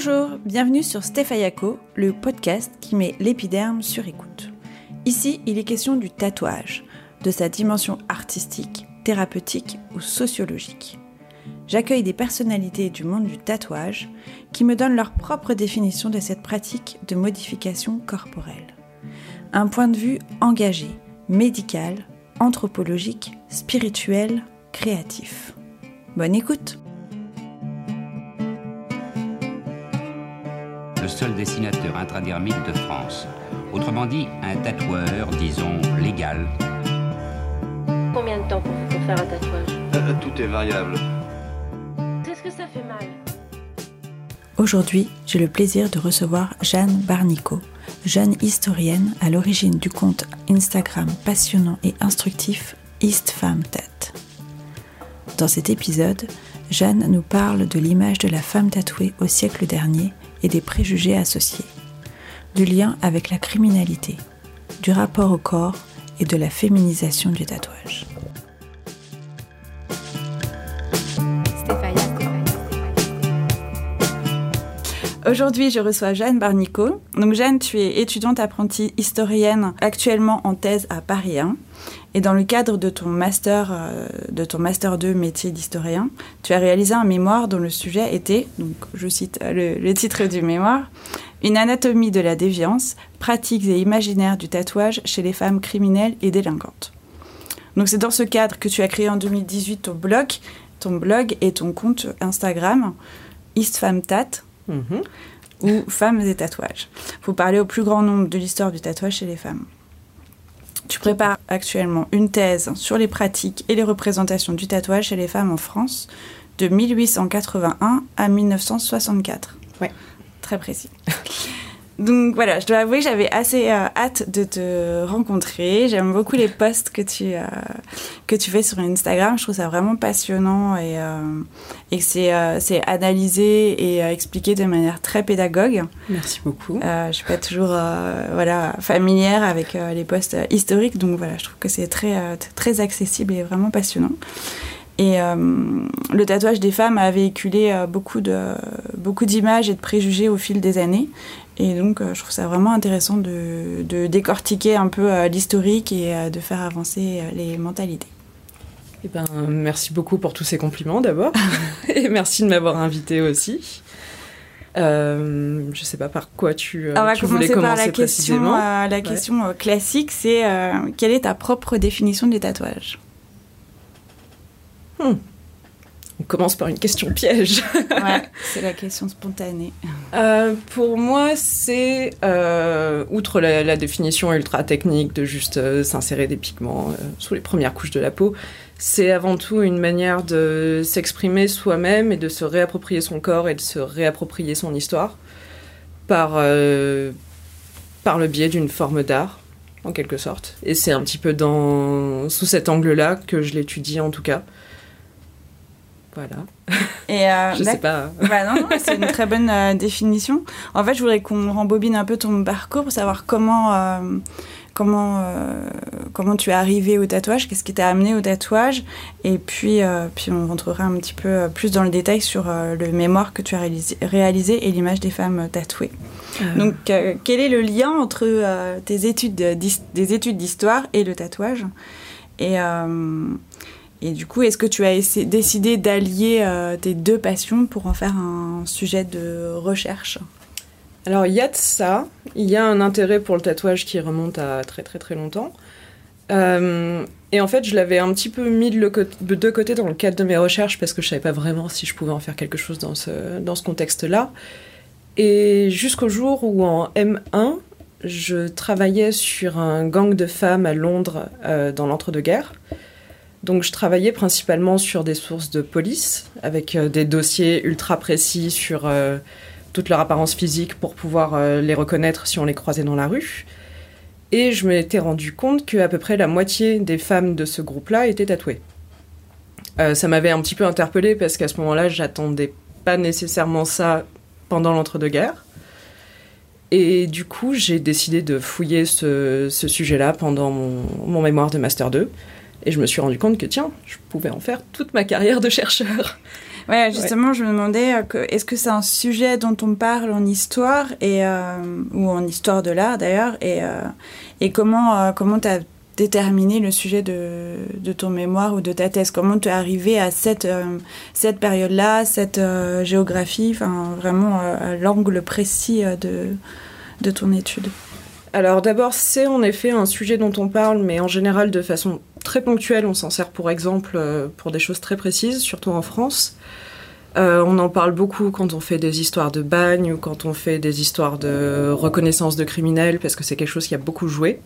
Bonjour, bienvenue sur Stéphayako, le podcast qui met l'épiderme sur écoute. Ici, il est question du tatouage, de sa dimension artistique, thérapeutique ou sociologique. J'accueille des personnalités du monde du tatouage qui me donnent leur propre définition de cette pratique de modification corporelle. Un point de vue engagé, médical, anthropologique, spirituel, créatif. Bonne écoute le seul dessinateur intradermique de France. Autrement dit, un tatoueur, disons, légal. Combien de temps pour, pour faire un tatouage? Euh, Tout est variable. Qu'est-ce que ça fait mal? Aujourd'hui, j'ai le plaisir de recevoir Jeanne Barnico, jeune historienne à l'origine du compte Instagram passionnant et instructif East Femme Tat. Dans cet épisode, Jeanne nous parle de l'image de la femme tatouée au siècle dernier et des préjugés associés, du lien avec la criminalité, du rapport au corps et de la féminisation du tatouage. Aujourd'hui, je reçois Jeanne Barnico. Donc Jeanne, tu es étudiante apprentie historienne actuellement en thèse à Paris 1. Et dans le cadre de ton master, euh, de ton master 2 métier d'historien, tu as réalisé un mémoire dont le sujet était, donc je cite le, le titre du mémoire, Une anatomie de la déviance, pratiques et imaginaires du tatouage chez les femmes criminelles et délinquantes. Donc c'est dans ce cadre que tu as créé en 2018 ton blog, ton blog et ton compte Instagram, EastFemmeTat, Mhm. ou Femmes et tatouages. Pour parler au plus grand nombre de l'histoire du tatouage chez les femmes. Tu prépares actuellement une thèse sur les pratiques et les représentations du tatouage chez les femmes en France de 1881 à 1964. Ouais. Très précis. Donc voilà, je dois avouer que j'avais assez euh, hâte de te rencontrer. J'aime beaucoup les posts que tu, euh, que tu fais sur Instagram. Je trouve ça vraiment passionnant et, euh, et que c'est euh, c'est analysé et expliqué de manière très pédagogue. Merci beaucoup. Je suis pas toujours voilà familière avec les postes euh, historiques, donc voilà, je trouve que c'est très très accessible et vraiment passionnant. Et euh, le tatouage des femmes a véhiculé euh, beaucoup de beaucoup d'images et de préjugés au fil des années. Et donc, euh, je trouve ça vraiment intéressant de, de décortiquer un peu euh, l'historique et euh, de faire avancer les mentalités. Eh ben, merci beaucoup pour tous ces compliments d'abord. Et merci de m'avoir invité aussi. Euh, je sais pas par quoi tu, euh, On va tu voulais commencer par la question, euh, la question classique, c'est quelle est ta propre définition du tatouage On commence par une question piège. Ouais, c'est la question spontanée. Euh, pour moi, c'est, euh, outre la, la définition ultra technique de juste euh, s'insérer des pigments sous les premières couches de la peau, c'est avant tout une manière de s'exprimer soi-même et de se réapproprier son corps et de se réapproprier son histoire par, par le biais d'une forme d'art, en quelque sorte. Et c'est un petit peu dans, sous cet angle-là que je l'étudie en tout cas. Voilà. Et euh, Je sais pas. Bah non, non, c'est une très bonne euh, définition. En fait, je voudrais qu'on rembobine un peu ton parcours pour savoir comment, euh, comment, euh, comment tu es arrivé au tatouage, qu'est-ce qui t'a amené au tatouage, et puis, puis on rentrera un petit peu plus dans le détail sur le mémoire que tu as réalisé, réalisé et l'image des femmes tatouées. Donc, quel est le lien entre tes études des études d'histoire et le tatouage? Et, et du coup, est-ce que tu as décidé d'allier euh, tes deux passions pour en faire un sujet de recherche? Alors il y a de ça, il y a un intérêt pour le tatouage qui remonte à très très très longtemps. Euh, et en fait, je l'avais un petit peu mis de, le de côté dans le cadre de mes recherches parce que je savais pas vraiment si je pouvais en faire quelque chose dans ce, dans ce contexte-là. Et jusqu'au jour où en M1, je travaillais sur un gang de femmes à Londres euh, dans l'entre-deux-guerres. Donc je travaillais principalement sur des sources de police, avec euh, des dossiers ultra précis sur euh, toute leur apparence physique pour pouvoir euh, les reconnaître si on les croisait dans la rue. Et je m'étais rendu compte qu'à peu près la moitié des femmes de ce groupe-là étaient tatouées. Ça m'avait un petit peu interpellée parce qu'à ce moment-là, j'attendais pas nécessairement ça pendant l'entre-deux-guerres. Et du coup, j'ai décidé de fouiller ce, ce sujet-là pendant mon, mon mémoire de Master 2. Et je me suis rendu compte que, tiens, je pouvais en faire toute ma carrière de chercheur. Ouais, justement, je me demandais, euh, est-ce que c'est un sujet dont on parle en histoire et euh, ou en histoire de l'art d'ailleurs, et euh, et comment euh, comment t'as déterminé le sujet de, de ton mémoire ou de ta thèse? Comment tu es arrivé à cette cette période-là, cette géographie, enfin vraiment à l'angle précis de de ton étude. Alors d'abord, c'est en effet un sujet dont on parle, mais en général de façon très ponctuelle. On s'en sert pour exemple euh, pour des choses très précises, surtout en France. Euh, on en parle beaucoup quand on fait des histoires de bagne ou quand on fait des histoires de reconnaissance de criminels, parce que c'est quelque chose qui a beaucoup joué.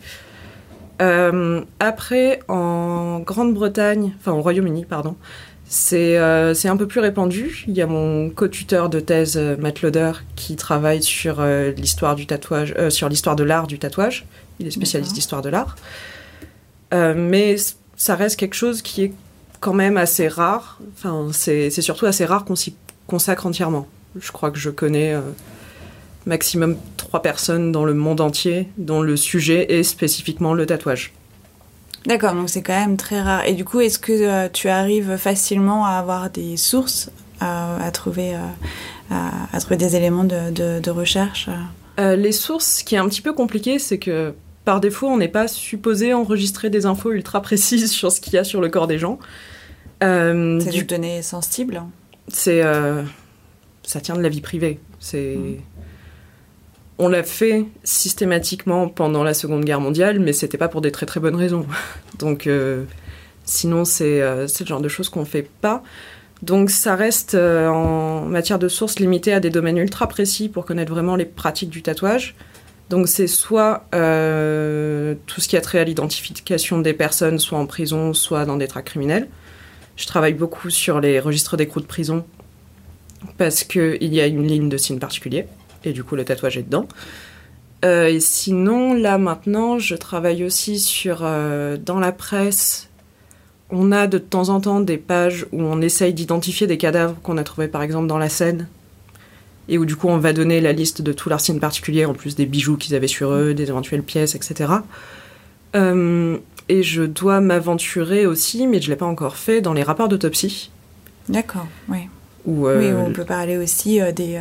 Euh, après, en Grande-Bretagne, enfin au Royaume-Uni, pardon, c'est euh, un peu plus répandu. Il y a mon co-tuteur de thèse, Matt Loder, qui travaille sur l'histoire du tatouage, sur l'histoire de l'art du tatouage. Il est spécialiste d'histoire de l'art. Euh, mais ça reste quelque chose qui est quand même assez rare. Enfin, c'est surtout assez rare qu'on s'y consacre entièrement. Je crois que je connais euh, maximum trois personnes dans le monde entier dont le sujet est spécifiquement le tatouage. D'accord, donc c'est quand même très rare. Et du coup, est-ce que euh, tu arrives facilement à avoir des sources, à, à trouver, à, à trouver des éléments de, de- de recherche? Les sources, ce qui est un petit peu compliqué, c'est que par défaut, on n'est pas supposé enregistrer des infos ultra précises sur ce qu'il y a sur le corps des gens. Euh, C'est du des données sensibles. c'est euh, ça tient de la vie privée. C'est on l'a fait systématiquement pendant la Seconde Guerre mondiale, mais c'était pas pour des très très bonnes raisons. Donc euh, sinon c'est le genre de choses qu'on fait pas. Donc ça reste en matière de sources limitées à des domaines ultra précis pour connaître vraiment les pratiques du tatouage. Donc c'est soit euh, tout ce qui a trait à l'identification des personnes, soit en prison, soit dans des tracts criminels. Je travaille beaucoup sur les registres d'écrou de prison parce qu'il y a une ligne de signes particuliers et du coup le tatouage est dedans. Euh, sinon, là maintenant, je travaille aussi sur euh, dans la presse. On a de temps en temps des pages où on essaye d'identifier des cadavres qu'on a trouvés par exemple dans la Seine et où du coup on va donner la liste de tous leurs signes particuliers en plus des bijoux qu'ils avaient sur eux, des éventuelles pièces, etc. Euh, et je dois m'aventurer aussi, mais je l'ai pas encore fait, dans les rapports d'autopsie. D'accord, oui. Où, oui, euh, on peut parler aussi euh, des,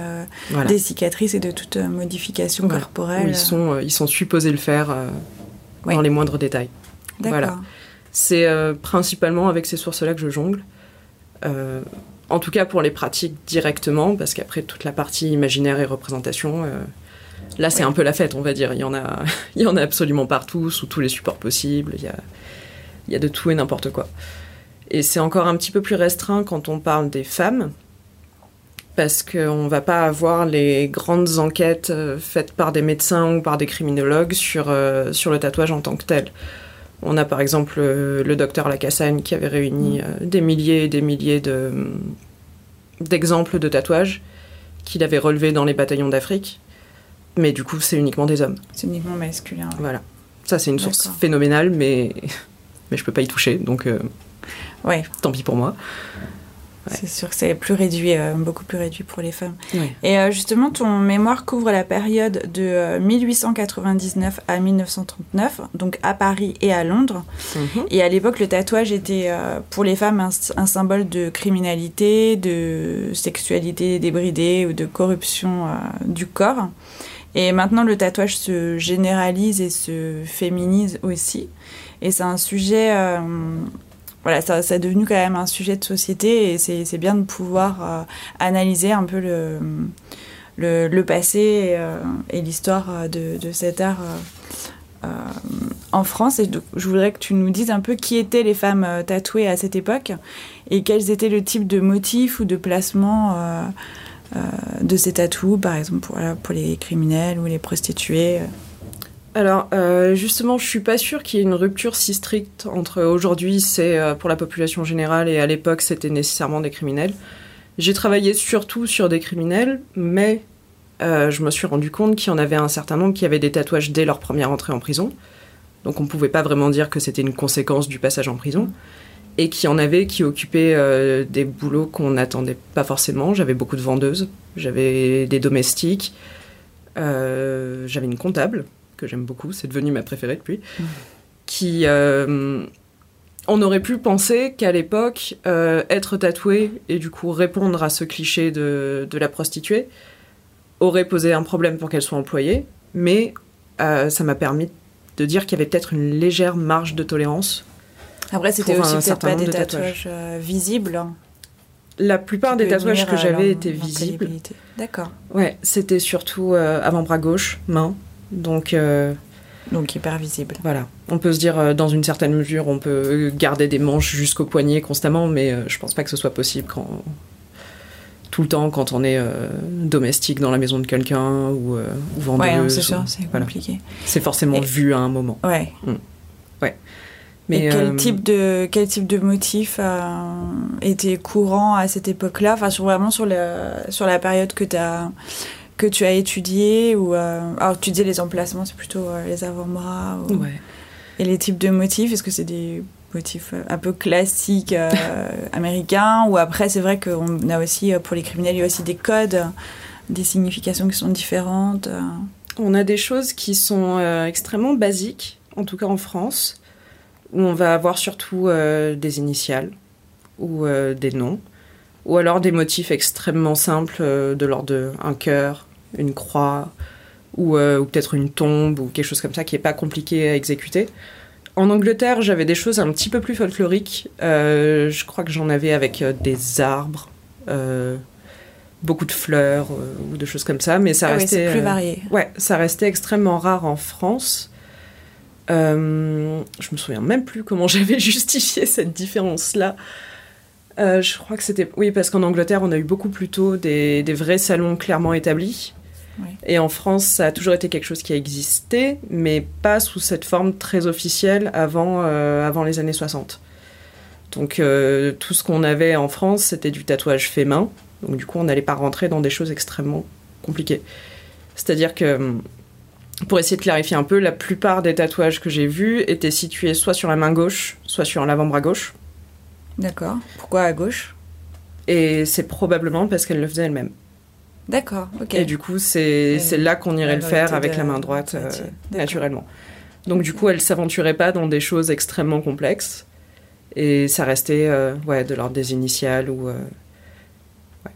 voilà. des cicatrices et de toute modification Voilà. corporelle. où ils sont, ils sont supposés le faire Oui. dans les moindres détails. D'accord. voilà. C'est principalement avec ces sources-là que je jongle. En tout cas pour les pratiques directement, parce qu'après toute la partie imaginaire et représentation, euh, là c'est un peu la fête, on va dire. Il y en a, il y en a absolument partout, sous tous les supports possibles. Il y a, il y a de tout et n'importe quoi. Et c'est encore un petit peu plus restreint quand on parle des femmes, parce qu'on va pas avoir les grandes enquêtes euh, faites par des médecins ou par des criminologues sur, euh, sur le tatouage en tant que tel. On a par exemple euh, le docteur Lacassagne qui avait réuni euh, des milliers et des milliers de, d'exemples de tatouages qu'il avait relevés dans les bataillons d'Afrique. Mais du coup, c'est uniquement des hommes. C'est uniquement masculin. Voilà. Ça, c'est une source D'accord. phénoménale, mais, mais je peux pas y toucher, donc euh, tant pis pour moi. Ouais. c'est sûr que c'est plus réduit, euh, beaucoup plus réduit pour les femmes. Ouais. Et euh, justement, ton mémoire couvre la période de euh, 1899 à 1939, donc à Paris et à Londres. Mhm. Et à l'époque, le tatouage était euh, pour les femmes un, un symbole de criminalité, de sexualité débridée ou de corruption euh, du corps. Et maintenant, le tatouage se généralise et se féminise aussi. Et c'est un sujet. Voilà, ça, ça est devenu quand même un sujet de société et c'est bien de pouvoir euh, analyser un peu le, passé et, euh, l'histoire euh, de, cet art en France. Et je voudrais que tu nous dises un peu qui étaient les femmes tatouées à cette époque et quels étaient le type de motifs ou de placements euh, de ces tatous, par exemple pour, pour les criminels ou les prostituées. Alors, euh, justement, je suis pas sûre qu'il y ait une rupture si stricte entre aujourd'hui, c'est euh, pour la population générale, et à l'époque, c'était nécessairement des criminels. J'ai travaillé surtout sur des criminels, mais euh, je me suis rendu compte qu'il y en avait un certain nombre qui avaient des tatouages dès leur première entrée en prison. Donc, on pouvait pas vraiment dire que c'était une conséquence du passage en prison. Et qu'il y en avait qui occupaient des boulots qu'on n'attendait pas forcément. J'avais beaucoup de vendeuses, j'avais des domestiques, j'avais une comptable que j'aime beaucoup, c'est devenu ma préférée depuis, qui, euh, on aurait pu penser qu'à l'époque, euh, être tatoué et du coup répondre à ce cliché de, de la prostituée aurait posé un problème pour qu'elle soit employée, mais euh, ça m'a permis de dire qu'il y avait peut-être une légère marge de tolérance. Après, c'était aussi un peut-être certain pas nombre des de tatouages visibles. hein, La plupart des tatouages que j'avais étaient visibles. D'accord. Ouais, c'était surtout euh, avant-bras gauche, main. Donc euh, Donc hyper visible. voilà, on peut se dire euh, dans une certaine mesure, on peut garder des manches jusqu'au poignet constamment, mais euh, je pense pas que ce soit possible quand tout le temps quand on est euh, domestique dans la maison de quelqu'un ou, euh, ou vendeuse. Ouais, c'est sûr, c'est voilà. compliqué. C'est forcément Et- vu à un moment. Ouais. Mais Et quel euh, type de quel type de motif était courant à cette époque-là? Enfin, sur vraiment sur la sur la période que tu as que tu as étudié ou euh, alors tu disais les emplacements, c'est plutôt euh, les avant-bras ou- ouais. et les types de motifs. Est-ce que c'est des motifs euh, un peu classiques euh, américains ou après c'est vrai qu'on a aussi pour les criminels il y a aussi des codes, des significations qui sont différentes. On a des choses qui sont extrêmement basiques, en tout cas en France, où on va avoir surtout des initiales ou des noms, ou alors des motifs extrêmement simples euh, de l'ordre de un cœur, une croix, ou, euh, ou peut-être une tombe, ou quelque chose comme ça qui n'est pas compliqué à exécuter. En Angleterre, j'avais des choses un petit peu plus folkloriques. Euh, je crois que j'en avais avec euh, des arbres, euh, beaucoup de fleurs ou de choses comme ça, mais ça Ah restait. plus varié. Ouais, ça restait extrêmement rare en France. Je me souviens même plus comment j'avais justifié cette différence-là. Je crois que c'était... Oui, parce qu'en Angleterre, on a eu beaucoup plus tôt des, des vrais salons clairement établis. Oui. Et en France, ça a toujours été quelque chose qui a existé, mais pas sous cette forme très officielle avant, euh, avant les années 60. Donc euh, tout ce qu'on avait en France, c'était du tatouage fait main. Donc du coup, on n'allait pas rentrer dans des choses extrêmement compliquées. C'est-à-dire que, hum, pour essayer de clarifier un peu, la plupart des tatouages que j'ai vus étaient situés soit sur la main gauche, soit sur l'avant-bras gauche. D'accord. Pourquoi à gauche? Et c'est probablement parce qu'elle le faisait elle-même. D'accord. Ok. Et du coup, c'est là qu'on irait le faire avec de- la main droite, euh, naturellement. Donc du coup, elle s'aventurait pas dans des choses extrêmement complexes. Et ça restait euh, ouais, de l'ordre des initiales ou, euh, ouais.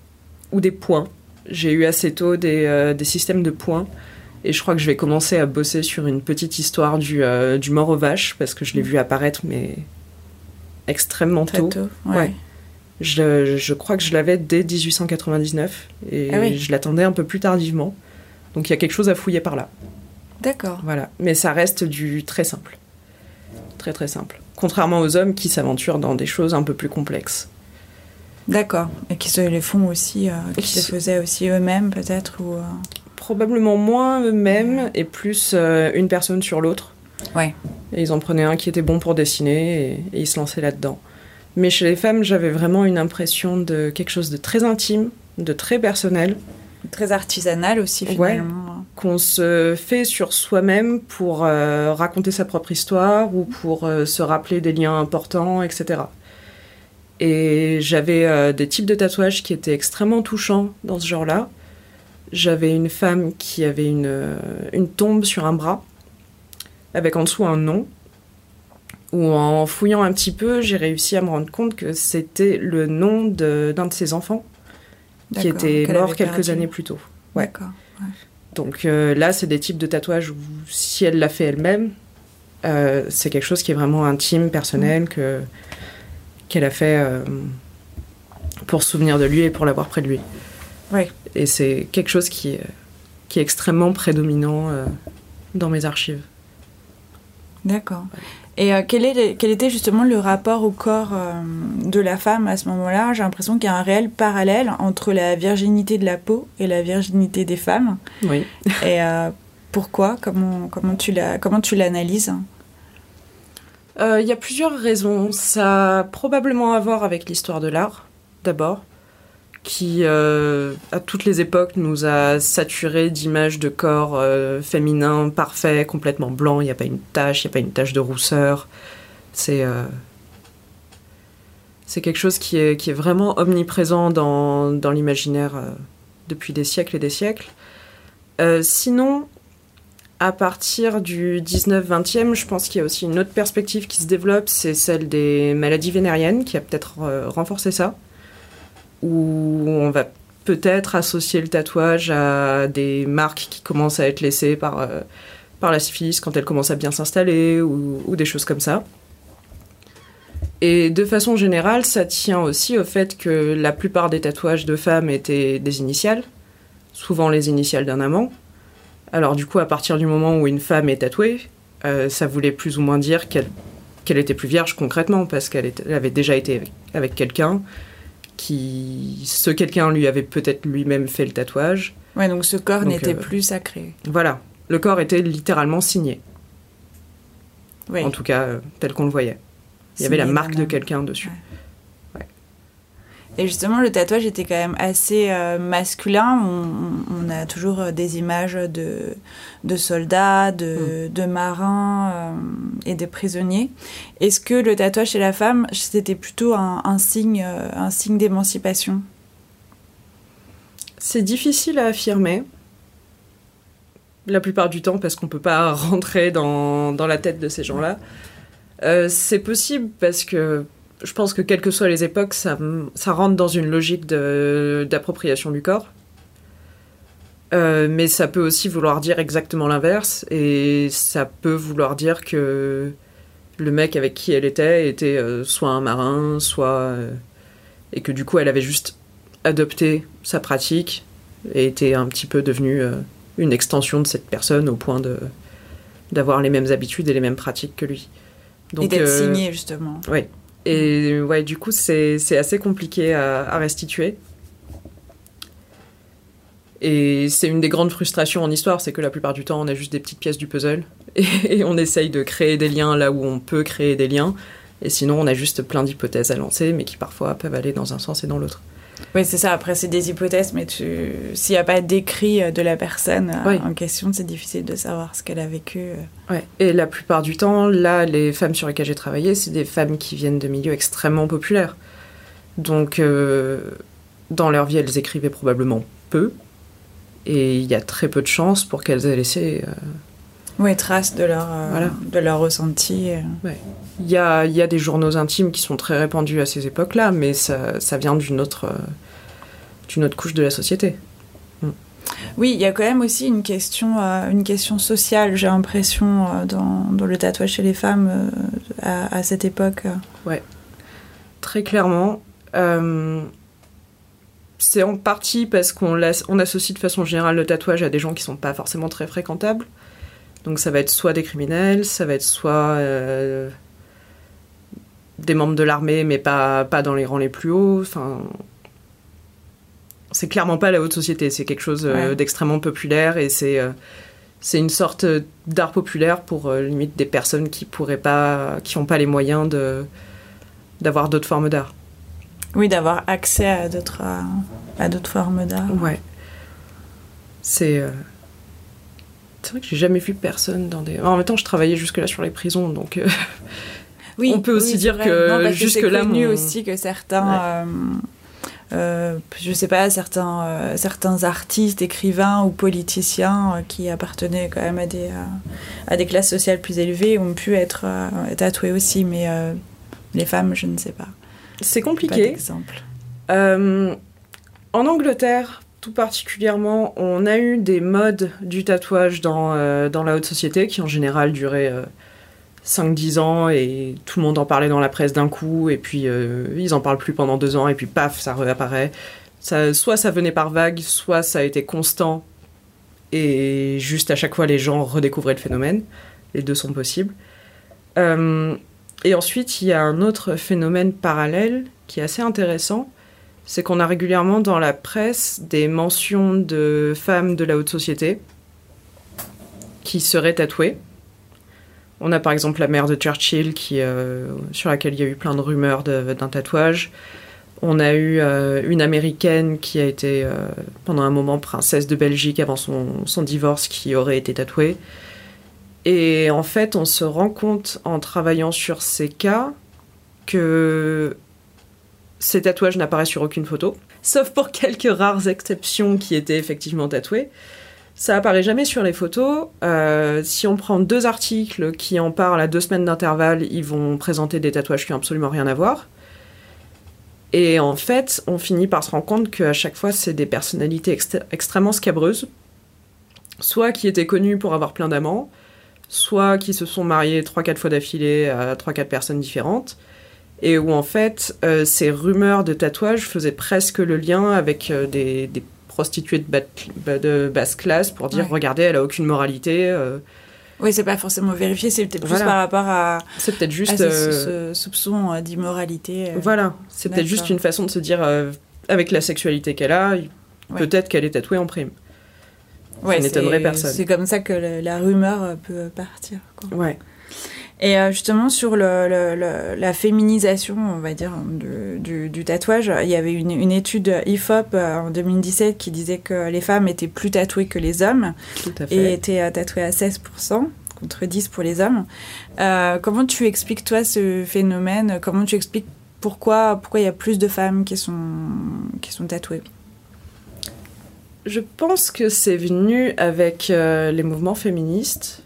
ou des points. J'ai eu assez tôt des, des systèmes de points. Et je crois que je vais commencer à bosser sur une petite histoire du, du mort aux vaches, parce que je l'ai vu apparaître, mais extrêmement Très tôt. tôt. Ouais. Je, je crois que je l'avais dès 1899, et Ah oui. je l'attendais un peu plus tardivement. Donc il y a quelque chose à fouiller par là. D'accord. Voilà. Mais ça reste du très simple. Très très simple. Contrairement aux hommes qui s'aventurent dans des choses un peu plus complexes. D'accord. Et qui se les font aussi, euh, qui Qui se se- faisaient aussi eux-mêmes peut-être ou. euh, Probablement moins eux-mêmes et plus euh, une personne sur l'autre. Ouais. Et ils en prenaient un qui était bon pour dessiner et, et ils se lançaient là-dedans. Mais chez les femmes, j'avais vraiment une impression de quelque chose de très intime, de très personnel, Très artisanal aussi Ouais. finalement. qu'on se fait sur soi-même pour euh, raconter sa propre histoire ou pour euh, se rappeler des liens importants, etc. Et j'avais euh, des types de tatouages qui étaient extrêmement touchants dans ce genre-là. J'avais une femme qui avait une, une tombe sur un bras, avec en dessous un nom, où en fouillant un petit peu, j'ai réussi à me rendre compte que c'était le nom d'un de ses enfants, qui était mort quelques années plus tôt. Ouais. D'accord. Donc euh, là, c'est des types de tatouages où si elle l'a fait elle-même, euh, c'est quelque chose qui est vraiment intime, personnel, que qu'elle a fait euh, pour se souvenir de lui et pour l'avoir près de lui. Ouais. Et c'est quelque chose qui est, qui est extrêmement prédominant dans mes archives. D'accord. Et euh, quel, est, quel était justement le rapport au corps euh, de la femme à ce moment-là? J'ai l'impression qu'il y a un réel parallèle entre la virginité de la peau et la virginité des femmes. Oui. Et euh, pourquoi? Comment, comment tu la- comment tu l'analyses? Euh, Il y a plusieurs raisons. Ça a probablement à voir avec l'histoire de l'art, d'abord, qui, euh, à toutes les époques, nous a saturé d'images de corps euh, féminins parfaits, complètement blancs. Il n'y a pas une tache, il n'y a pas une tache de rousseur. C'est euh, quelque chose qui est, vraiment omniprésent dans, dans l'imaginaire euh, depuis des siècles et des siècles. Sinon, à partir du 19-20e, je pense qu'il y a aussi une autre perspective qui se développe, c'est celle des maladies vénériennes, qui a peut-être renforcé ça, où on va peut-être associer le tatouage à des marques qui commencent à être laissées par, euh, par la syphilis quand elle commence à bien s'installer, ou, des choses comme ça. Et de façon générale, ça tient aussi au fait que la plupart des tatouages de femmes étaient des initiales, souvent les initiales d'un amant. Alors du coup, à partir du moment où une femme est tatouée, euh, ça voulait plus ou moins dire qu'elle était plus vierge concrètement, parce qu'elle avait déjà été avec quelqu'un, qui ce quelqu'un lui avait peut-être lui-même fait le tatouage. Ouais, donc ce corps n'était euh, plus sacré. Voilà, le corps était littéralement signé, Oui. en tout cas euh, tel qu'on le voyait. Il y avait la marque de quelqu'un dessus. Et justement, le tatouage était quand même assez euh, masculin. On, on a toujours euh, des images de, de soldats, Mm. de, de marins euh, et de prisonniers. Est-ce que le tatouage chez la femme, c'était plutôt un, un signe, un signe d'émancipation? C'est difficile à affirmer. La plupart du temps, parce qu'on peut pas rentrer dans, dans la tête de ces gens-là. Euh, c'est possible parce que je pense que quelles que soient les époques, ça, ça rentre dans une logique d'appropriation du corps. Euh, mais ça peut aussi vouloir dire exactement l'inverse. Et ça peut vouloir dire que le mec avec qui elle était était euh, soit un marin, soit. euh, et que du coup, elle avait juste adopté sa pratique et était un petit peu devenue une extension de cette personne au point de d'avoir les mêmes habitudes et les mêmes pratiques que lui. Et d'être euh, signé, justement. Et ouais, du coup, c'est assez compliqué à, à restituer. Et c'est une des grandes frustrations en histoire, c'est que la plupart du temps, on a juste des petites pièces du puzzle et, et on essaye de créer des liens là où on peut créer des liens. Et sinon, on a juste plein d'hypothèses à lancer, mais qui parfois peuvent aller dans un sens et dans l'autre. Oui, c'est ça. Après, c'est des hypothèses, mais tu... s'il n'y a pas d'écrit euh, de la personne euh, Oui. en question, c'est difficile de savoir ce qu'elle a vécu. euh. Ouais. Et la plupart du temps, là, les femmes sur lesquelles j'ai travaillé, c'est des femmes qui viennent de milieux extrêmement populaires. Donc, euh, dans leur vie, elles écrivaient probablement peu. Et il y a très peu de chances pour qu'elles aient laissé. euh, Oui, trace de leur, euh, Voilà. de leur ressenti. euh. Il y a, il y a des journaux intimes qui sont très répandus à ces époques-là, mais ça, ça vient d'une autre, euh, d'une autre couche de la société. Oui, il y a quand même aussi une question, euh, une question sociale, j'ai l'impression, euh, dans, dans le tatouage chez les femmes euh, à, à cette époque. Très clairement. c'est en partie parce qu'on on associe de façon générale le tatouage à des gens qui sont pas forcément très fréquentables. Donc ça va être soit des criminels, ça va être soit euh, des membres de l'armée, mais pas, pas dans les rangs les plus hauts. Enfin, c'est clairement pas la haute société. C'est quelque chose euh, Ouais. d'extrêmement populaire et c'est euh, c'est une sorte d'art populaire pour limite des personnes qui pourraient pas, qui n'ont pas les moyens de d'avoir d'autres formes d'art. Oui, d'avoir accès à d'autres, à d'autres formes d'art. Ouais. C'est. C'est vrai que j'ai jamais vu personne dans des. En même temps, je travaillais jusque-là sur les prisons, donc. euh, Oui, On peut aussi dire que Non, parce jusque-là, c'est connu aussi que certains, euh, euh, je sais pas, certains, euh, certains artistes, écrivains ou politiciens qui appartenaient quand même à des, à des classes sociales plus élevées ont pu être tatoués aussi, mais les femmes, je ne sais pas. C'est Pas compliqué. Euh, en Angleterre, tout particulièrement, on a eu des modes du tatouage dans, euh, dans la haute société qui en général duraient euh, 5-10 ans et tout le monde en parlait dans la presse d'un coup et puis euh, ils en parlent plus pendant deux ans et puis paf, ça réapparaît. Soit ça venait par vagues, soit ça a été constant et juste à chaque fois les gens redécouvraient le phénomène. Les deux sont possibles. Euh, et ensuite, il y a un autre phénomène parallèle qui est assez intéressant c'est qu'on a régulièrement dans la presse des mentions de femmes de la haute société qui seraient tatouées. On a par exemple la mère de Churchill qui, euh, sur laquelle il y a eu plein de rumeurs d'un tatouage. On a eu euh, une américaine qui a été euh, pendant un moment princesse de Belgique avant son divorce qui aurait été tatouée. Et en fait, on se rend compte en travaillant sur ces cas que ces tatouages n'apparaissent sur aucune photo, sauf pour quelques rares exceptions qui étaient effectivement tatouées. Ça apparaît jamais sur les photos. Euh, si on prend deux articles qui en parlent à deux semaines d'intervalle, ils vont présenter des tatouages qui n'ont absolument rien à voir. Et en fait, on finit par se rendre compte qu'à chaque fois, c'est des personnalités extrêmement scabreuses. Soit qui étaient connues pour avoir plein d'amants, soit qui se sont mariés 3-4 fois d'affilée à 3-4 personnes différentes. Et où en fait, euh, ces rumeurs de tatouage faisaient presque le lien avec euh, des, des prostituées de, bas- de basse classe pour dire Ouais. regardez, elle a aucune moralité. euh, Oui, c'est pas forcément vérifié, c'est peut-être Voilà. plus par rapport à, c'est peut-être juste. ce, euh, ce soupçon d'immoralité. Voilà, c'est peut-être juste une façon de se dire, avec la sexualité qu'elle a, Ouais. peut-être qu'elle est tatouée en prime. Ouais, n'étonnerait c'est- personne. C'est comme ça que le- la rumeur peut partir. quoi. Ouais. Et euh, justement, sur le, le- le- la féminisation, on va dire, du, du tatouage, il y avait une, une étude IFOP euh, en 2017 qui disait que les femmes étaient plus tatouées que les hommes et étaient euh, tatouées à 16%. contre 10 pour les hommes. Euh, comment tu expliques, toi, ce phénomène? Comment tu expliques pourquoi pourquoi il y a plus de femmes qui sont, qui sont tatouées? Je pense que c'est venu avec euh, les mouvements féministes.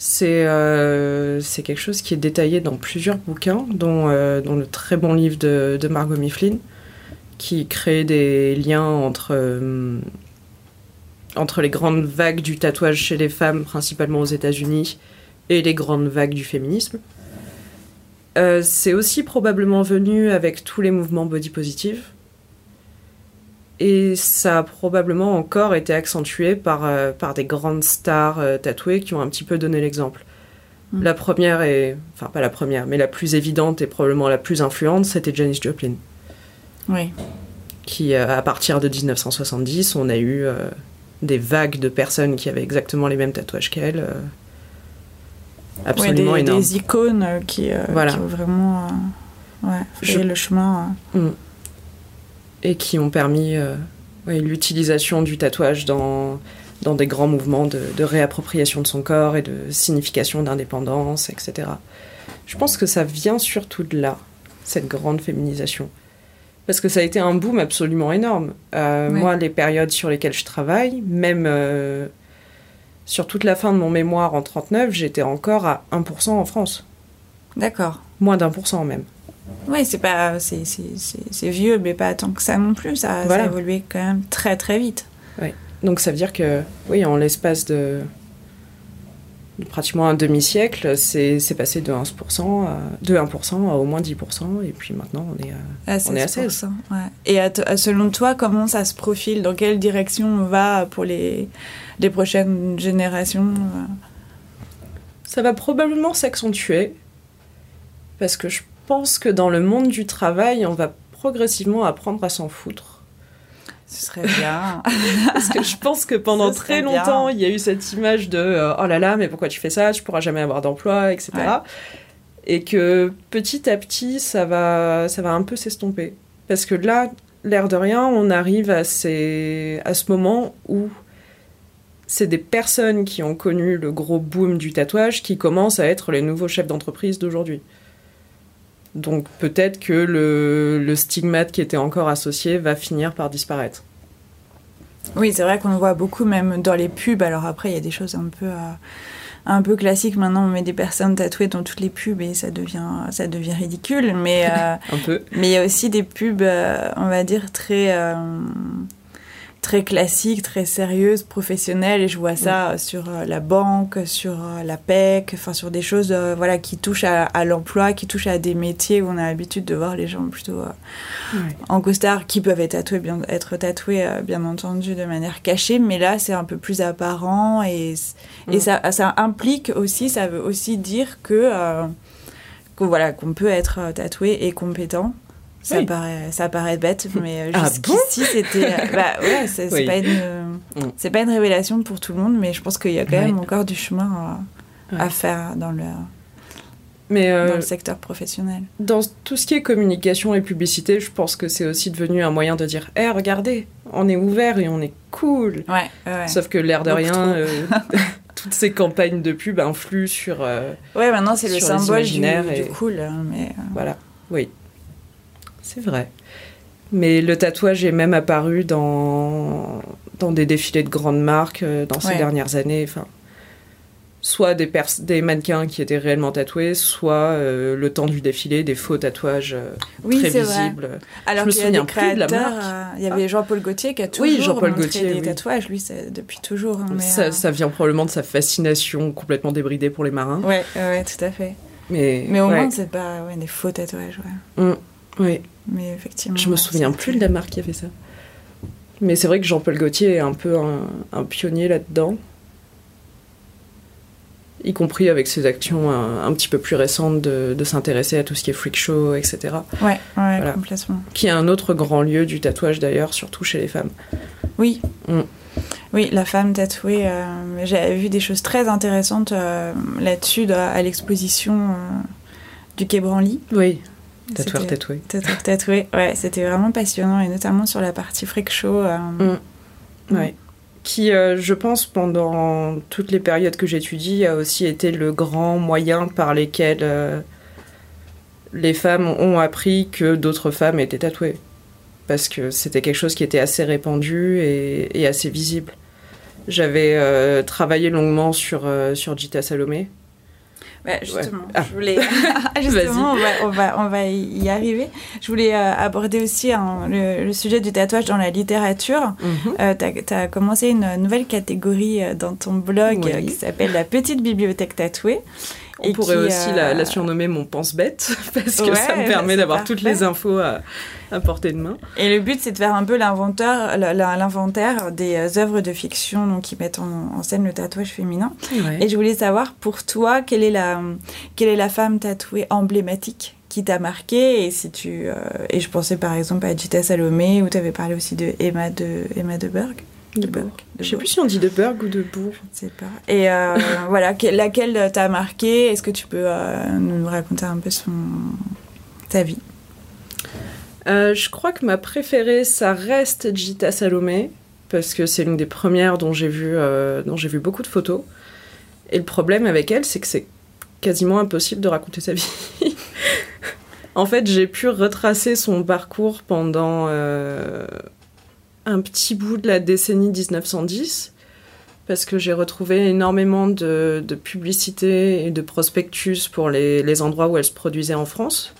C'est euh, c'est quelque chose qui est détaillé dans plusieurs bouquins, dont, euh, le très bon livre de, Margot Mifflin, qui crée des liens entre, euh, entre les grandes vagues du tatouage chez les femmes, principalement aux États-Unis, et les grandes vagues du féminisme. C'est aussi probablement venu avec tous les mouvements body positive. Et ça a probablement encore été accentué par, euh, par des grandes stars euh, tatouées qui ont un petit peu donné l'exemple. Mm. La première est, enfin pas la première, mais la plus évidente et probablement la plus influente, c'était Janis Joplin, Oui. qui euh, à partir de 1970, on a eu des vagues de personnes qui avaient exactement les mêmes tatouages qu'elle. absolument Ouais, des, énorme. des icônes qui, Voilà. qui ont vraiment ouais, Je- le chemin. euh. Et qui ont permis euh, l'utilisation du tatouage dans, dans des grands mouvements de, de réappropriation de son corps et de signification d'indépendance, etc. Je pense que ça vient surtout de là, cette grande féminisation. Parce que ça a été un boom absolument énorme. Euh. Moi, les périodes sur lesquelles je travaille, même euh, sur toute la fin de mon mémoire en 39, j'étais encore à 1% en France. D'accord. Moins d'un pour cent même. Oui, c'est pas, c'est, c'est, c'est, c'est vieux, mais pas tant que ça non plus. Ça, Voilà. ça a évolué quand même très très vite. Donc ça veut dire que, oui, en l'espace de, de pratiquement un demi-siècle, c'est c'est passé de 1%, à, de 1% à au moins 10%, et puis maintenant on est à... À On est à 16%, ouais. Et à selon toi, comment ça se profile? Dans quelle direction on va pour les, les prochaines générations? Euh Ça va probablement s'accentuer, parce que je pense que dans le monde du travail, on va progressivement apprendre à s'en foutre. Ce serait bien. Parce que je pense que pendant très bien. longtemps, il y a eu cette image de euh, oh là là, mais pourquoi tu fais ça? Tu pourras jamais avoir d'emploi, etc. Ouais. Et que petit à petit, ça va, ça va un peu s'estomper. Parce que là, l'air de rien, on arrive à, ces, à ce moment où c'est des personnes qui ont connu le gros boom du tatouage qui commencent à être les nouveaux chefs d'entreprise d'aujourd'hui. Donc peut-être que le, le stigmate qui était encore associé va finir par disparaître. Oui, c'est vrai qu'on le voit beaucoup, même dans les pubs. Alors après, il y a des choses un peu, euh, un peu classiques. Maintenant, on met des personnes tatouées dans toutes les pubs et ça devient, ça devient ridicule. Mais euh, Un peu. mais il y a aussi des pubs, euh, on va dire, très, euh, très classiques, très sérieuses, professionnelles. Et je vois ça euh, sur euh, la banque, sur euh, la PEC, enfin sur des choses euh, voilà, qui touchent à, à l'emploi, qui touchent à des métiers où on a l'habitude de voir les gens plutôt... euh, en costard qui peuvent être tatoués, bien, être tatoués euh, bien entendu de manière cachée, mais là c'est un peu plus apparent et, et ça, ça implique aussi, ça veut aussi dire que, que voilà, qu'on peut être tatoué et compétent. Ça, Oui. paraît, ça paraît bête, mais euh, Ah jusqu'ici c'était. euh, bah ouais, c'est Oui. pas, une, Mm. pas une révélation pour tout le monde, mais je pense qu'il y a quand même encore du chemin à Ouais. faire dans le, Mais euh, dans le secteur professionnel. dans tout ce qui est communication et publicité, je pense que c'est aussi devenu un moyen de dire Eh, regardez, on est ouvert et on est cool. Ouais, ouais. Sauf que l'air de Beaucoup rien, euh, toutes ces campagnes de pub influent sur. euh, Ouais, maintenant c'est le symbole du, imaginaires du et- cool, hein, mais. voilà, oui. C'est vrai. Mais le tatouage est même apparu dans, dans des défilés de grandes marques euh, dans ces Ouais. dernières années. Enfin, soit des, des mannequins qui étaient réellement tatoués, soit euh, le temps du défilé, des faux tatouages euh, Oui, très c'est vrai. visibles. Alors me qu'il y a souviens des plus de la marque. euh, il y avait Jean-Paul Gaultier qui a toujours Oui, montré Gaultier, des oui. tatouages, lui, c'est depuis toujours. hein, mais, ça, ça vient probablement de sa fascination complètement débridée pour les marins. Ouais, ouais, tout à fait. Mais, Mais au ouais. moins, c'est pas ouais, des faux tatouages, ouais. Mm, ouais. Mais effectivement. Je me souviens plus de la marque qui a fait ça. Mais c'est vrai que Jean-Paul Gaultier est un peu un, un pionnier là-dedans. Y compris avec ses actions un, un petit peu plus récentes de, de s'intéresser à tout ce qui est freak show, etc. Ouais, ouais, Voilà. complètement. Qui est un autre grand lieu du tatouage d'ailleurs, surtout chez les femmes. Oui. Mm. Oui, la femme tatouée. euh, J'avais vu des choses très intéressantes euh, là-dessus de- à l'exposition euh, du Quai Branly. Oui, tatoueur tatoué. Tatoueur tatoué. Ouais, c'était vraiment passionnant et notamment sur la partie freak show. euh, Mm. Ouais. Qui, euh, je pense, pendant toutes les périodes que j'étudie, a aussi été le grand moyen par lesquels euh, les femmes ont appris que d'autres femmes étaient tatouées. Parce que c'était quelque chose qui était assez répandu et, et assez visible. J'avais euh, travaillé longuement sur, sur Gita Salomé. Ouais, justement, Ah. je voulais. justement, on va, on, va, on va y arriver. Je voulais euh, aborder aussi hein, le, le sujet du tatouage dans la littérature. Euh, tu as, commencé une nouvelle catégorie euh, dans ton blog Oui. qui s'appelle la petite bibliothèque tatouée. On Et pourrait qui, aussi euh, la, la surnommer mon pense-bête, parce que Ouais, ça me permet d'avoir toutes les infos à, à portée de main. Et le but, c'est de faire un peu l'inventaire des euh, œuvres de fiction donc, qui mettent en, en scène le tatouage féminin. Et je voulais savoir, pour toi, quelle est la, quelle est la femme tatouée emblématique qui t'a marqué et si tu euh, et je pensais par exemple à Gita Salomé ou tu avais parlé aussi de Emma de Emma de Berg De. Bourg. De Je sais Bourg. plus si on dit de Berg ou de Bourg. Je sais pas. Et euh, voilà, que- laquelle t'a marqué? Est-ce que tu peux euh, nous raconter un peu son ta vie? Euh, je crois que ma préférée, ça reste Gita Salomé, parce que c'est l'une des premières dont j'ai vu, dont j'ai vu beaucoup de photos. Et le problème avec elle, c'est que c'est quasiment impossible de raconter sa vie. en fait, j'ai pu retracer son parcours pendant un petit bout de la décennie 1910, parce que j'ai retrouvé énormément de, publicités et de prospectus pour les, les endroits où elle se produisait en France.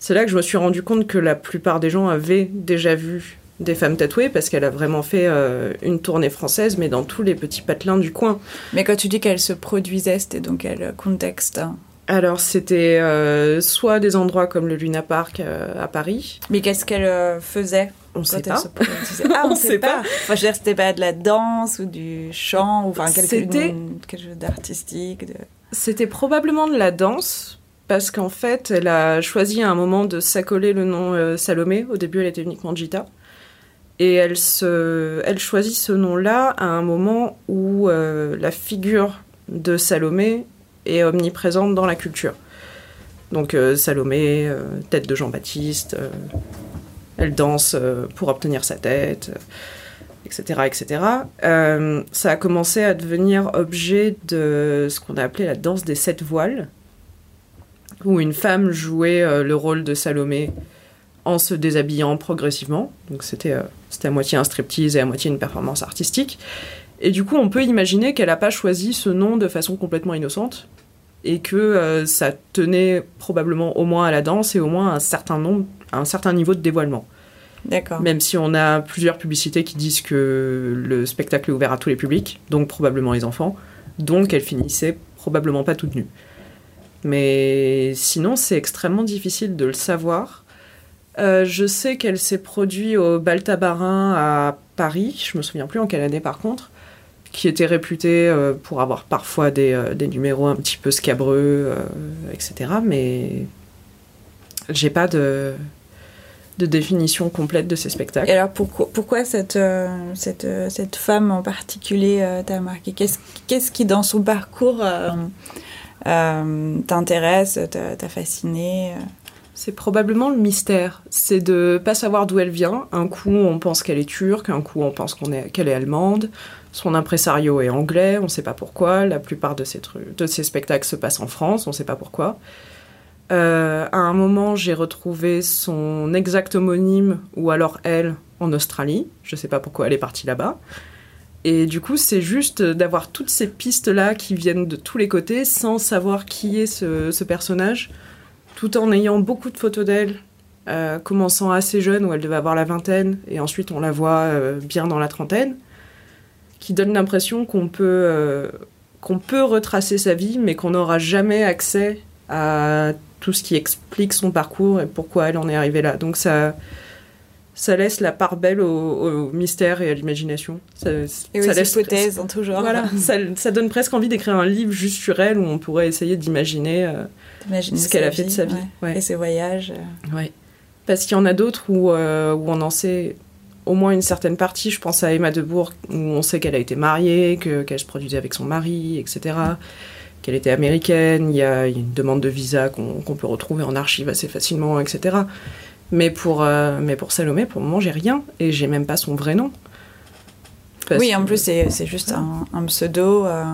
C'est là que je me suis rendu compte que la plupart des gens avaient déjà vu des femmes tatouées parce qu'elle a vraiment fait euh, une tournée française, mais dans tous les petits patelins du coin. Mais quand tu dis qu'elle se produisait, c'était dans quel contexte hein Alors c'était euh, soit des endroits comme le Luna Park euh, à Paris, Mais qu'est-ce qu'elle euh, faisait on sait pas. se Ah, on, On sait sait pas. pas. Enfin, je veux dire, c'était pas de la danse ou du chant ou enfin quelque, chose d'artistique. De... C'était probablement de la danse parce qu'en fait elle a choisi à un moment de s'accoler le nom euh, Salomé. Au début elle était uniquement Gita. Et elle, se, elle choisit ce nom-là à un moment où la figure de Salomé est omniprésente dans la culture. Donc euh, Salomé, euh, tête de Jean-Baptiste, euh, elle danse pour obtenir sa tête, etc. etc. Ça a commencé à devenir objet de ce qu'on a appelé la danse des sept voiles, où une femme jouait le rôle de Salomé en se déshabillant progressivement. Donc c'était c'était à moitié un striptease et à moitié une performance artistique. Et du coup, on peut imaginer qu'elle n'a pas choisi ce nom de façon complètement innocente et que euh, ça tenait probablement au moins à la danse et au moins à un certain nombre, à un certain niveau de dévoilement. D'accord. Même si on a plusieurs publicités qui disent que le spectacle est ouvert à tous les publics, donc probablement les enfants, donc elle finissait probablement pas toute nue. Mais sinon, c'est extrêmement difficile de le savoir. Euh, je sais qu'elle s'est produite au Bal Tabarin à Paris, je me souviens plus en quelle année par contre, qui était réputé euh, pour avoir parfois des, euh, des numéros un petit peu scabreux, euh, etc. Mais j'ai pas de, de définition complète de ces spectacles. Et alors pourquoi, pourquoi cette, euh, cette, euh, cette femme en particulier euh, t'a marqué? Qu'est-ce qu'est-ce qui dans son parcours euh, euh, t'intéresse, t'a fasciné? C'est probablement le mystère. C'est de pas savoir d'où elle vient. Un coup, on pense qu'elle est turque, un coup, on pense qu'on est, qu'elle est allemande. Son impresario est anglais, on sait pas pourquoi. La plupart de trucs, de spectacles se passent en France, on sait pas pourquoi. Euh, à un moment, j'ai retrouvé son exact homonyme, ou alors elle, en Australie. Je sais pas pourquoi elle est partie là-bas. Et du coup, c'est juste d'avoir toutes ces pistes-là qui viennent de tous les côtés sans savoir qui est ce, ce personnage, tout en ayant beaucoup de photos d'elle, euh, commençant assez jeune, où elle devait avoir la vingtaine, et ensuite on la voit euh, bien dans la trentaine, qui donne l'impression qu'on peut, euh, qu'on peut retracer sa vie, mais qu'on n'aura jamais accès à tout ce qui explique son parcours et pourquoi elle en est arrivée là. Donc ça, ça laisse la part belle au, au mystère et à l'imagination. Ça, Et ça aux laisse- hypothèses en tout genre. Voilà, ça, ça donne presque envie d'écrire un livre juste sur elle où on pourrait essayer d'imaginer. euh, ce qu'elle a fait de sa vie, ouais. ouais. Et ses voyages. euh. Ouais. Parce qu'il y en a d'autres où, euh, où on en sait au moins une certaine partie. Je pense à Emma Debourg, où on sait qu'elle a été mariée, que- qu'elle se produisait avec son mari, etc. Qu'elle était américaine. Il y a une demande de visa qu'on peut retrouver en archive assez facilement, etc. Mais pour, euh, mais pour Salomé, pour le moment, j'ai rien. Et j'ai même pas son vrai nom. Parce Oui, en plus, c'est juste un, un pseudo, euh,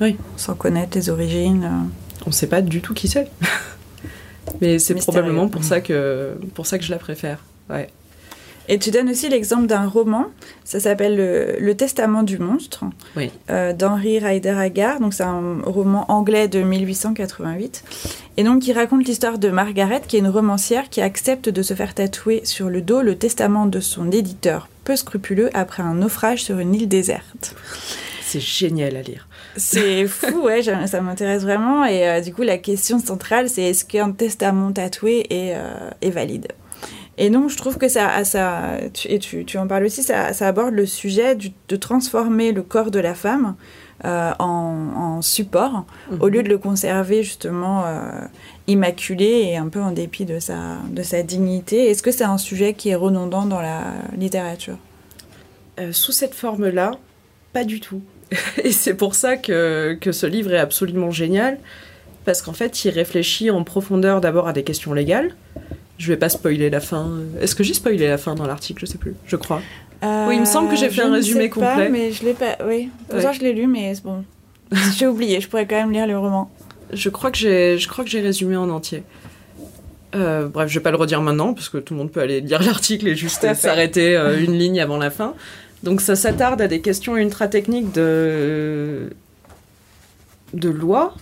Oui. sans connaître les origines. euh. on sait pas du tout qui c'est. mais c'est probablement pour ça, que, pour ça que je la préfère. Ouais. Et tu donnes aussi l'exemple d'un roman, ça s'appelle le, Le Testament du monstre, Oui. euh, d'Henry Rider Haggard. Donc c'est un roman anglais de 1888, et donc qui raconte l'histoire de Margaret, qui est une romancière qui accepte de se faire tatouer sur le dos le testament de son éditeur peu scrupuleux après un naufrage sur une île déserte. C'est génial à lire. C'est fou, ouais, ça m'intéresse vraiment. Et euh, du coup, la question centrale, c'est est-ce qu'un testament tatoué est, euh, est valide? Et donc, je trouve que ça, ça tu, et tu, tu en parles aussi, ça, ça aborde le sujet du- de transformer le corps de la femme euh, en, en support, au lieu de le conserver justement euh, immaculé et un peu en dépit de sa, de sa dignité. Est-ce que c'est un sujet qui est redondant dans la littérature? Euh, sous cette forme-là, pas du tout. Et c'est pour ça que, que ce livre est absolument génial, parce qu'en fait, il réfléchit en profondeur d'abord à des questions légales. Je vais pas spoiler la fin. Est-ce que j'ai spoilé la fin dans l'article? Je sais plus, je crois. Oui, il me semble que j'ai fait Euh, un ne résumé sais pas, complet. mais je l'ai pas. Oui, Ouais. je l'ai lu, mais c'est bon. J'ai oublié. Je pourrais quand même lire le roman. Je crois que j'ai, je crois que j'ai résumé en entier. Euh, bref, je vais pas le redire maintenant parce que tout le monde peut aller lire l'article et juste s'arrêter euh, une ligne avant la fin. Donc ça s'attarde à des questions ultra techniques de de loi.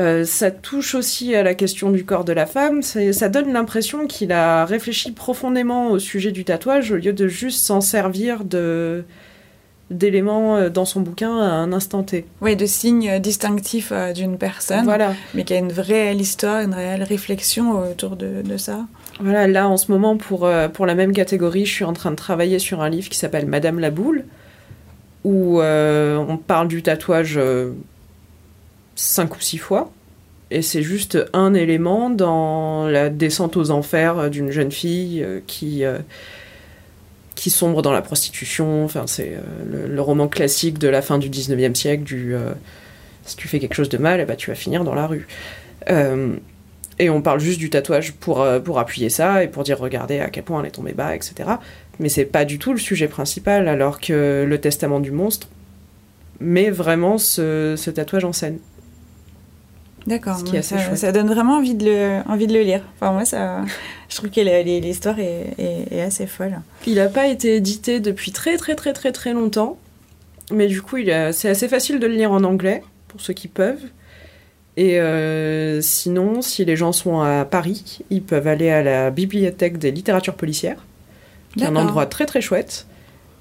Euh, ça touche aussi à la question du corps de la femme. Ça donne l'impression qu'il a réfléchi profondément au sujet du tatouage au lieu de juste s'en servir de d'éléments euh, dans son bouquin à un instant T. Oui, de signes distinctifs euh, d'une personne, Voilà. mais qui a une réelle histoire, une réelle réflexion autour de, de ça. Voilà, là en ce moment, pour, pour la même catégorie, je suis en train de travailler sur un livre qui s'appelle Madame la Boule, où euh, on parle du tatouage euh, cinq ou six fois. Et c'est juste un élément dans la descente aux enfers euh, d'une jeune fille euh, qui, euh, qui sombre dans la prostitution. Enfin, c'est le, roman classique de la fin du 19e siècle, du si tu fais quelque chose de mal, eh ben, tu vas finir dans la rue. Et on parle juste du tatouage pour, pour appuyer ça et pour dire regardez à quel point elle est tombée bas, etc. Mais c'est pas du tout le sujet principal, alors que le testament du monstre met vraiment ce tatouage en scène. D'accord. Ce qui est assez ça, chouette. ça donne vraiment envie de le, envie de le lire. Enfin, moi, ça, je trouve que l'histoire est, est- est assez folle. Il n'a pas été édité depuis très très très très très longtemps, mais du coup c'est assez facile de le lire en anglais pour ceux qui peuvent. Et euh, sinon, si les gens sont à Paris, ils peuvent aller à la bibliothèque des littératures policières, qui est un endroit très très chouette,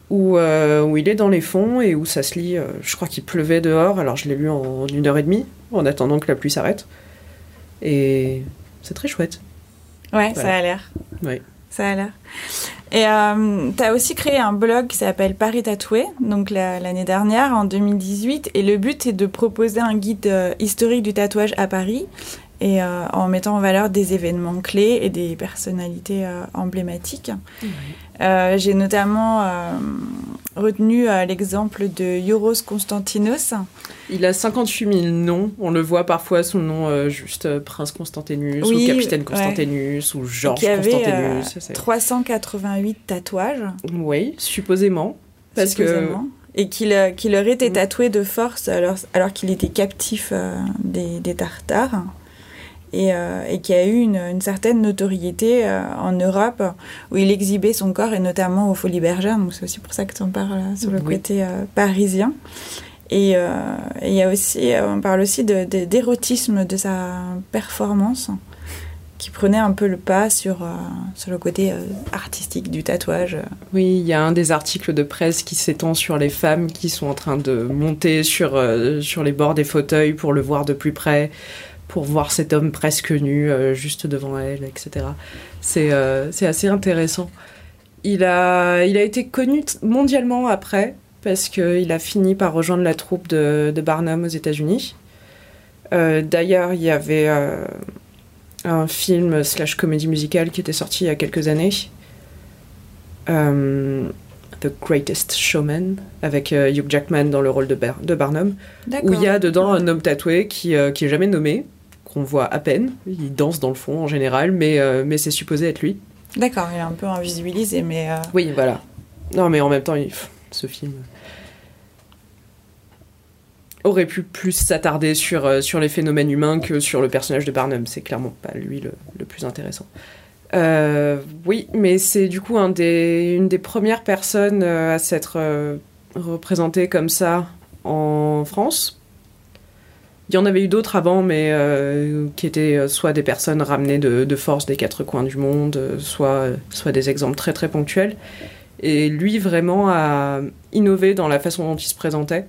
où, euh, où il est dans les fonds et où ça se lit. euh, je crois qu'il pleuvait dehors, alors je l'ai lu en une heure et demie, en attendant que la pluie s'arrête. Et c'est très chouette. Ouais, Voilà. ça a l'air. Ouais. Ça a l'air. Et euh, tu as aussi créé un blog qui s'appelle Paris Tatoué, donc la- l'année dernière, en 2018. Et le but est de proposer un guide euh, historique du tatouage à Paris, et euh, en mettant en valeur des événements clés et des personnalités euh, emblématiques. Euh, J'ai notamment retenu l'exemple de Yoros Constantinos. Il a 58 000 noms. On le voit parfois sous le nom juste Prince Constantinus Oui, ou Capitaine ouais. Constantinus ou Georges avait Constantinus. c'est- 388 tatouages. Oui, supposément. Parce que supposément, Et qu'il qu'il aurait été Mm. tatoué de force alors, alors qu'il était captif euh, des, des Tartares. Et, euh, et qui a eu une, une certaine notoriété euh, en Europe où il exhibait son corps et notamment au Folies Bergère. Donc c'est aussi pour ça que tu en parles euh, sur le Oui. côté parisien. Et euh, il y a aussi, on parle aussi de- de- d'érotisme de, sa performance qui prenait un peu le pas sur, euh, sur le côté euh, artistique du tatouage. Oui, il y a un des articles de presse qui s'étend sur les femmes qui sont en train de monter sur, sur les bords des fauteuils pour le voir de plus près, pour voir cet homme presque nu euh, juste devant elle, etc. C'est euh, c'est assez intéressant. Il a, il a été connu mondialement après, parce qu'il a fini par rejoindre la troupe de, de Barnum aux États-Unis. Euh, D'ailleurs, il y avait un film slash comédie musicale qui était sorti il y a quelques années. The Greatest Showman, avec euh, Hugh Jackman dans le rôle de, Bar- de Barnum, où il y a dedans un homme tatoué qui, euh, qui est jamais nommé, qu'on voit à peine. Il danse dans le fond en général, mais, euh, mais c'est supposé être lui. D'accord, il est un peu invisibilisé, mais euh, Oui, voilà. Non, mais en même temps, il- ce film aurait pu plus s'attarder sur, euh, sur les phénomènes humains que sur le personnage de Barnum. C'est clairement pas lui le, le plus intéressant. Euh, oui, mais c'est du coup un des, une des premières personnes à s'être représentée comme ça en France. Il y en avait eu d'autres avant, mais euh, qui étaient euh, soit des personnes ramenées de, de force des quatre coins du monde, euh, soit, soit des exemples très très ponctuels. Et lui vraiment a innové dans la façon dont il se présentait.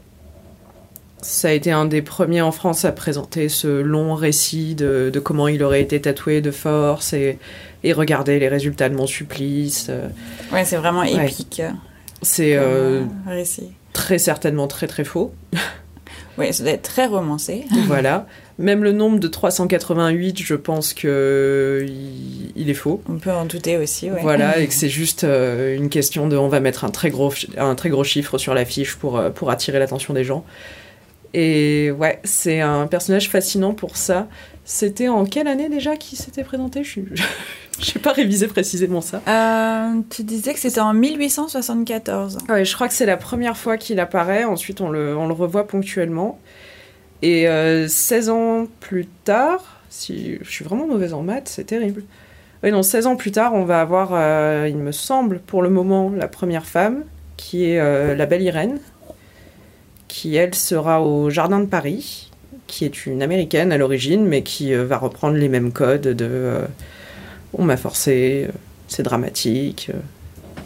Ça a été un des premiers en France à présenter ce long récit de, de comment il aurait été tatoué de force et, et regarder les résultats de mon supplice. Ouais, c'est vraiment Ouais. épique. euh, C'est euh, récit. très certainement très très faux. Oui, ça doit être très romancé. voilà. Même le nombre de 388, je pense que il, est faux. On peut en douter aussi, ouais. Voilà, et que c'est juste euh, une question de on va mettre un très gros, un très gros chiffre sur l'affiche pour, euh, pour attirer l'attention des gens. Et ouais, c'est un personnage fascinant pour ça. C'était en quelle année déjà qu'il s'était présenté? Je n'ai pas révisé précisément ça. Euh, tu disais que c'était en 1874. Ah Ouais, je crois que c'est la première fois qu'il apparaît, ensuite on le, on le revoit ponctuellement. Et euh, 16 ans plus tard, si je suis vraiment mauvaise en maths, c'est terrible. Oui, non, 16 ans plus tard, on va avoir, euh, il me semble, pour le moment, la première femme, qui est euh, la belle Irène, qui elle sera au Jardin de Paris, qui est une américaine à l'origine, mais qui euh, va reprendre les mêmes codes de euh, on m'a forcé, euh, c'est dramatique,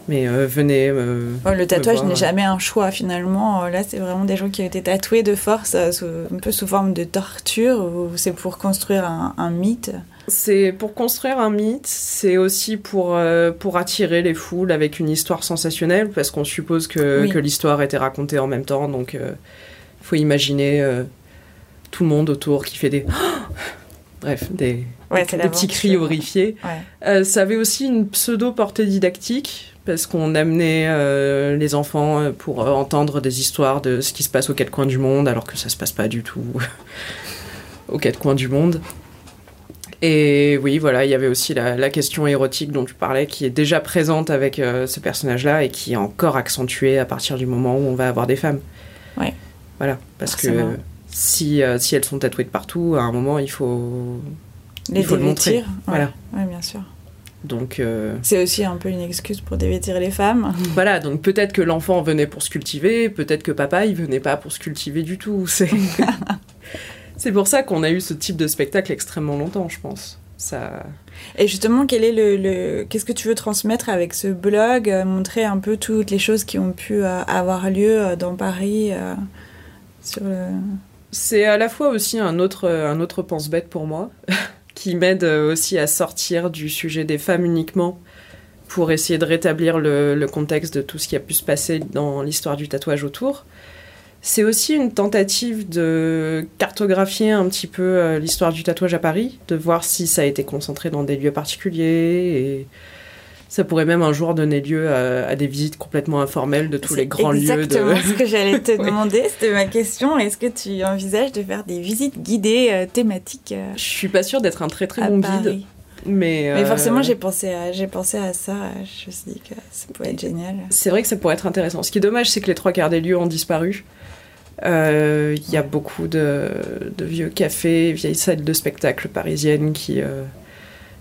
mais venez. Oh, le tatouage n'est jamais un choix finalement. Là, c'est vraiment des gens qui ont été tatoués de force, sous- un peu sous forme de torture, ou c'est pour construire un, un mythe. C'est pour construire un mythe, c'est aussi pour, euh, pour attirer les foules avec une histoire sensationnelle, parce qu'on suppose que, Oui. que l'histoire était racontée en même temps, donc il faut imaginer euh, tout le monde autour qui fait des... Bref, des, Ouais, des- c'est des petits cris horrifiés. Ouais. Euh, ça avait aussi une pseudo-portée didactique, parce qu'on amenait euh, les enfants euh, pour euh, entendre des histoires de ce qui se passe aux quatre coins du monde, alors que ça se passe pas du tout aux quatre coins du monde. Et oui, voilà, il y avait aussi la, la question érotique dont tu parlais, qui est déjà présente avec euh, ce personnage-là et qui est encore accentuée à partir du moment où on va avoir des femmes. Ouais. Voilà, parce Forcément. que si, euh, si elles sont tatouées de partout, à un moment, il faut, Les il faut le montrer. Ouais. Voilà. Ouais, bien sûr. Donc, euh, C'est aussi un peu une excuse pour dévêtir les femmes. Voilà, donc peut-être que l'enfant venait pour se cultiver, peut-être que papa, il venait pas pour se cultiver du tout. C'est, c'est pour ça qu'on a eu ce type de spectacle extrêmement longtemps, je pense. Ça... Et justement, quel est le, le- qu'est-ce que tu veux transmettre avec ce blog euh, Montrer un peu toutes les choses qui ont pu euh, avoir lieu euh, dans Paris euh, sur le... C'est à la fois aussi un autre, un autre pense-bête pour moi, qui m'aide aussi à sortir du sujet des femmes uniquement pour essayer de rétablir le, le contexte de tout ce qui a pu se passer dans l'histoire du tatouage autour. C'est aussi une tentative de cartographier un petit peu euh, l'histoire du tatouage à Paris, de voir si ça a été concentré dans des lieux particuliers et ça pourrait même un jour donner lieu à, à des visites complètement informelles de tous C'est les grands lieux de, Exactement ce que j'allais te Ouais. demander, c'était ma question. Est-ce que tu envisages de faire des visites guidées euh, thématiques euh, Je suis pas sûre d'être un très très bon Paris? guide, mais, Mais euh, forcément, j'ai pensé, à, j'ai pensé à ça. Je me suis dit que ça pouvait être génial. c'est vrai que ça pourrait être intéressant. Ce qui est dommage, c'est que les trois quarts des lieux ont disparu. Euh, Il y a beaucoup de, de vieux cafés, vieilles salles de spectacle parisiennes qui, euh,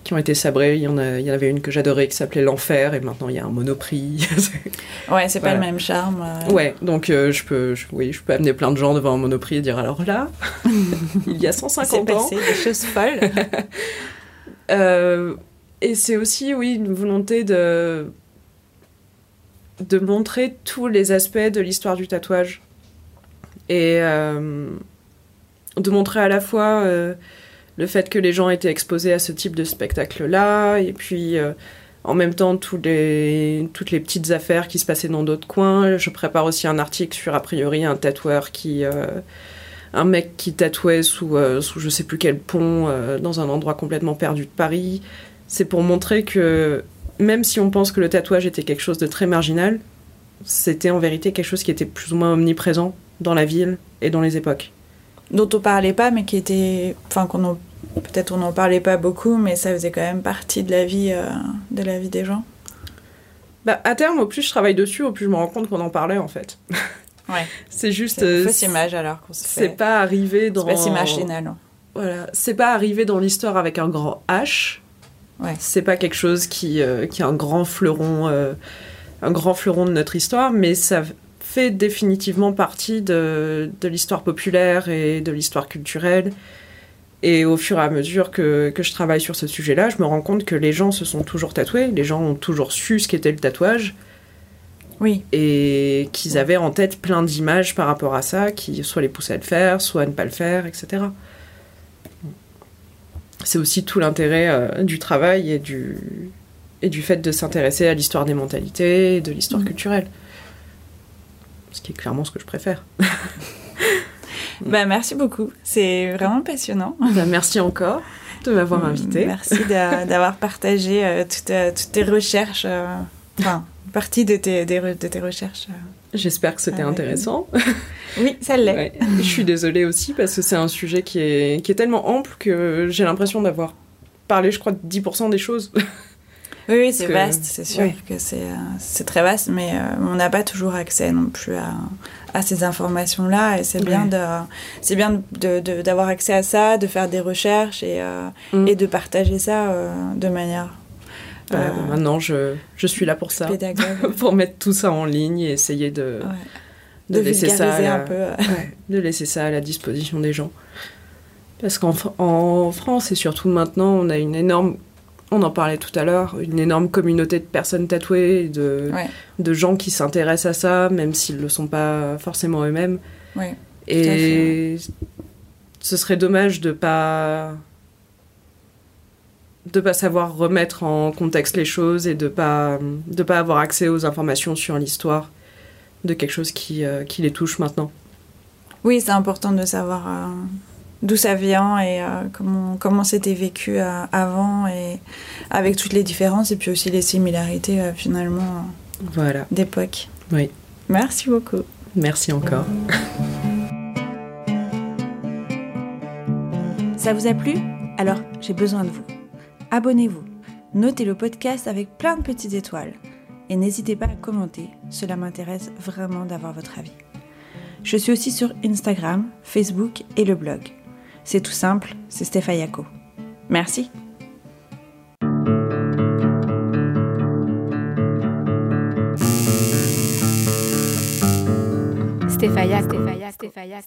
qui ont été sabrées. Il y, en a- il y en avait une que j'adorais qui s'appelait L'Enfer et maintenant il y a un Monoprix. Ouais, c'est pas le même charme. euh. ouais, donc je, peux, je- oui, je peux amener plein de gens devant un Monoprix et dire alors là, il y a Il s'est 150 ans. passé des choses folles. Euh, et c'est aussi, oui, une volonté de, de montrer tous les aspects de l'histoire du tatouage. Et euh, de montrer à la fois euh, le fait que les gens étaient exposés à ce type de spectacle-là, et puis en même temps tous les, toutes les petites affaires qui se passaient dans d'autres coins. Je prépare aussi un article sur, a priori, un tatoueur qui... un mec qui tatouait sous, euh, sous je sais plus quel pont euh, dans un endroit complètement perdu de Paris. C'est pour montrer que même si on pense que le tatouage était quelque chose de très marginal, c'était en vérité quelque chose qui était plus ou moins omniprésent dans la ville et dans les époques. dont on parlait pas, mais qui était, enfin qu'on en- peut-être on n'en parlait pas beaucoup, mais ça faisait quand même partie de la vie, euh, de la vie des gens. Bah, à terme, au plus je travaille dessus, au plus je me rends compte qu'on en parlait en fait. Ouais. C'est juste. C'est euh, fausse image alors qu'on se C'est pas arrivé dans. C'est pas si machinal. hein. Voilà, c'est pas arrivé dans l'histoire avec un grand H. Ouais. C'est pas quelque chose qui, euh, qui est un grand fleuron, euh, un grand fleuron de notre histoire, mais ça fait définitivement partie de, de l'histoire populaire et de l'histoire culturelle. Et au fur et à mesure que, que je travaille sur ce sujet-là, je me rends compte que les gens se sont toujours tatoués, les gens ont toujours su ce qu'était le tatouage, Oui, et qu'ils avaient en tête plein d'images par rapport à ça, qui soit les poussaient à le faire, soit à ne pas le faire, etc. C'est aussi tout l'intérêt euh, du travail et du, et du fait de s'intéresser à l'histoire des mentalités, et de l'histoire Mhm. culturelle. Ce qui est clairement ce que je préfère. bah merci beaucoup. C'est vraiment passionnant. Bah, merci encore de m'avoir invité. Merci d'a- d'avoir partagé euh, toutes, euh, toutes tes recherches. Enfin, partie de tes, re- de tes recherches. euh. J'espère que c'était Ah, intéressant. Oui, ça l'est. Ouais. Je suis désolée aussi parce que c'est un sujet qui est, qui est tellement ample que j'ai l'impression d'avoir parlé, je crois, de 10% des choses. Oui, oui, c'est que- vaste, c'est sûr que c'est euh, très vaste, mais euh, on n'a pas toujours accès non plus à, à ces informations-là. Et c'est bien de c'est bien de- de- d'avoir accès à ça, de faire des recherches et, euh, Mm. et de partager ça de manière Euh, maintenant, je, je suis là pour ça. pour mettre tout ça en ligne et essayer de, de, De laisser ça la, un peu. de laisser ça à la disposition des gens. Parce qu'en en France et surtout maintenant, on a une énorme, on en parlait tout à l'heure, une énorme communauté de personnes tatouées, de, Ouais. de gens qui s'intéressent à ça, même s'ils ne le sont pas forcément eux-mêmes. Ouais. Et ce serait dommage de pas de pas savoir remettre en contexte les choses et de pas de pas avoir accès aux informations sur l'histoire de quelque chose qui, euh, qui les touche maintenant. Oui, c'est important de savoir euh, d'où ça vient et euh, comment comment c'était vécu euh, avant et avec toutes les différences et puis aussi les similarités euh, finalement Voilà. d'époque. Oui. Merci beaucoup. Merci encore. Ça vous a plu? Alors, j'ai besoin de vous. Abonnez-vous, notez le podcast avec plein de petites étoiles et n'hésitez pas à commenter, cela m'intéresse vraiment d'avoir votre avis. Je suis aussi sur Instagram, Facebook et le blog. C'est tout simple, c'est Stéphayako. Merci. Stéphaya.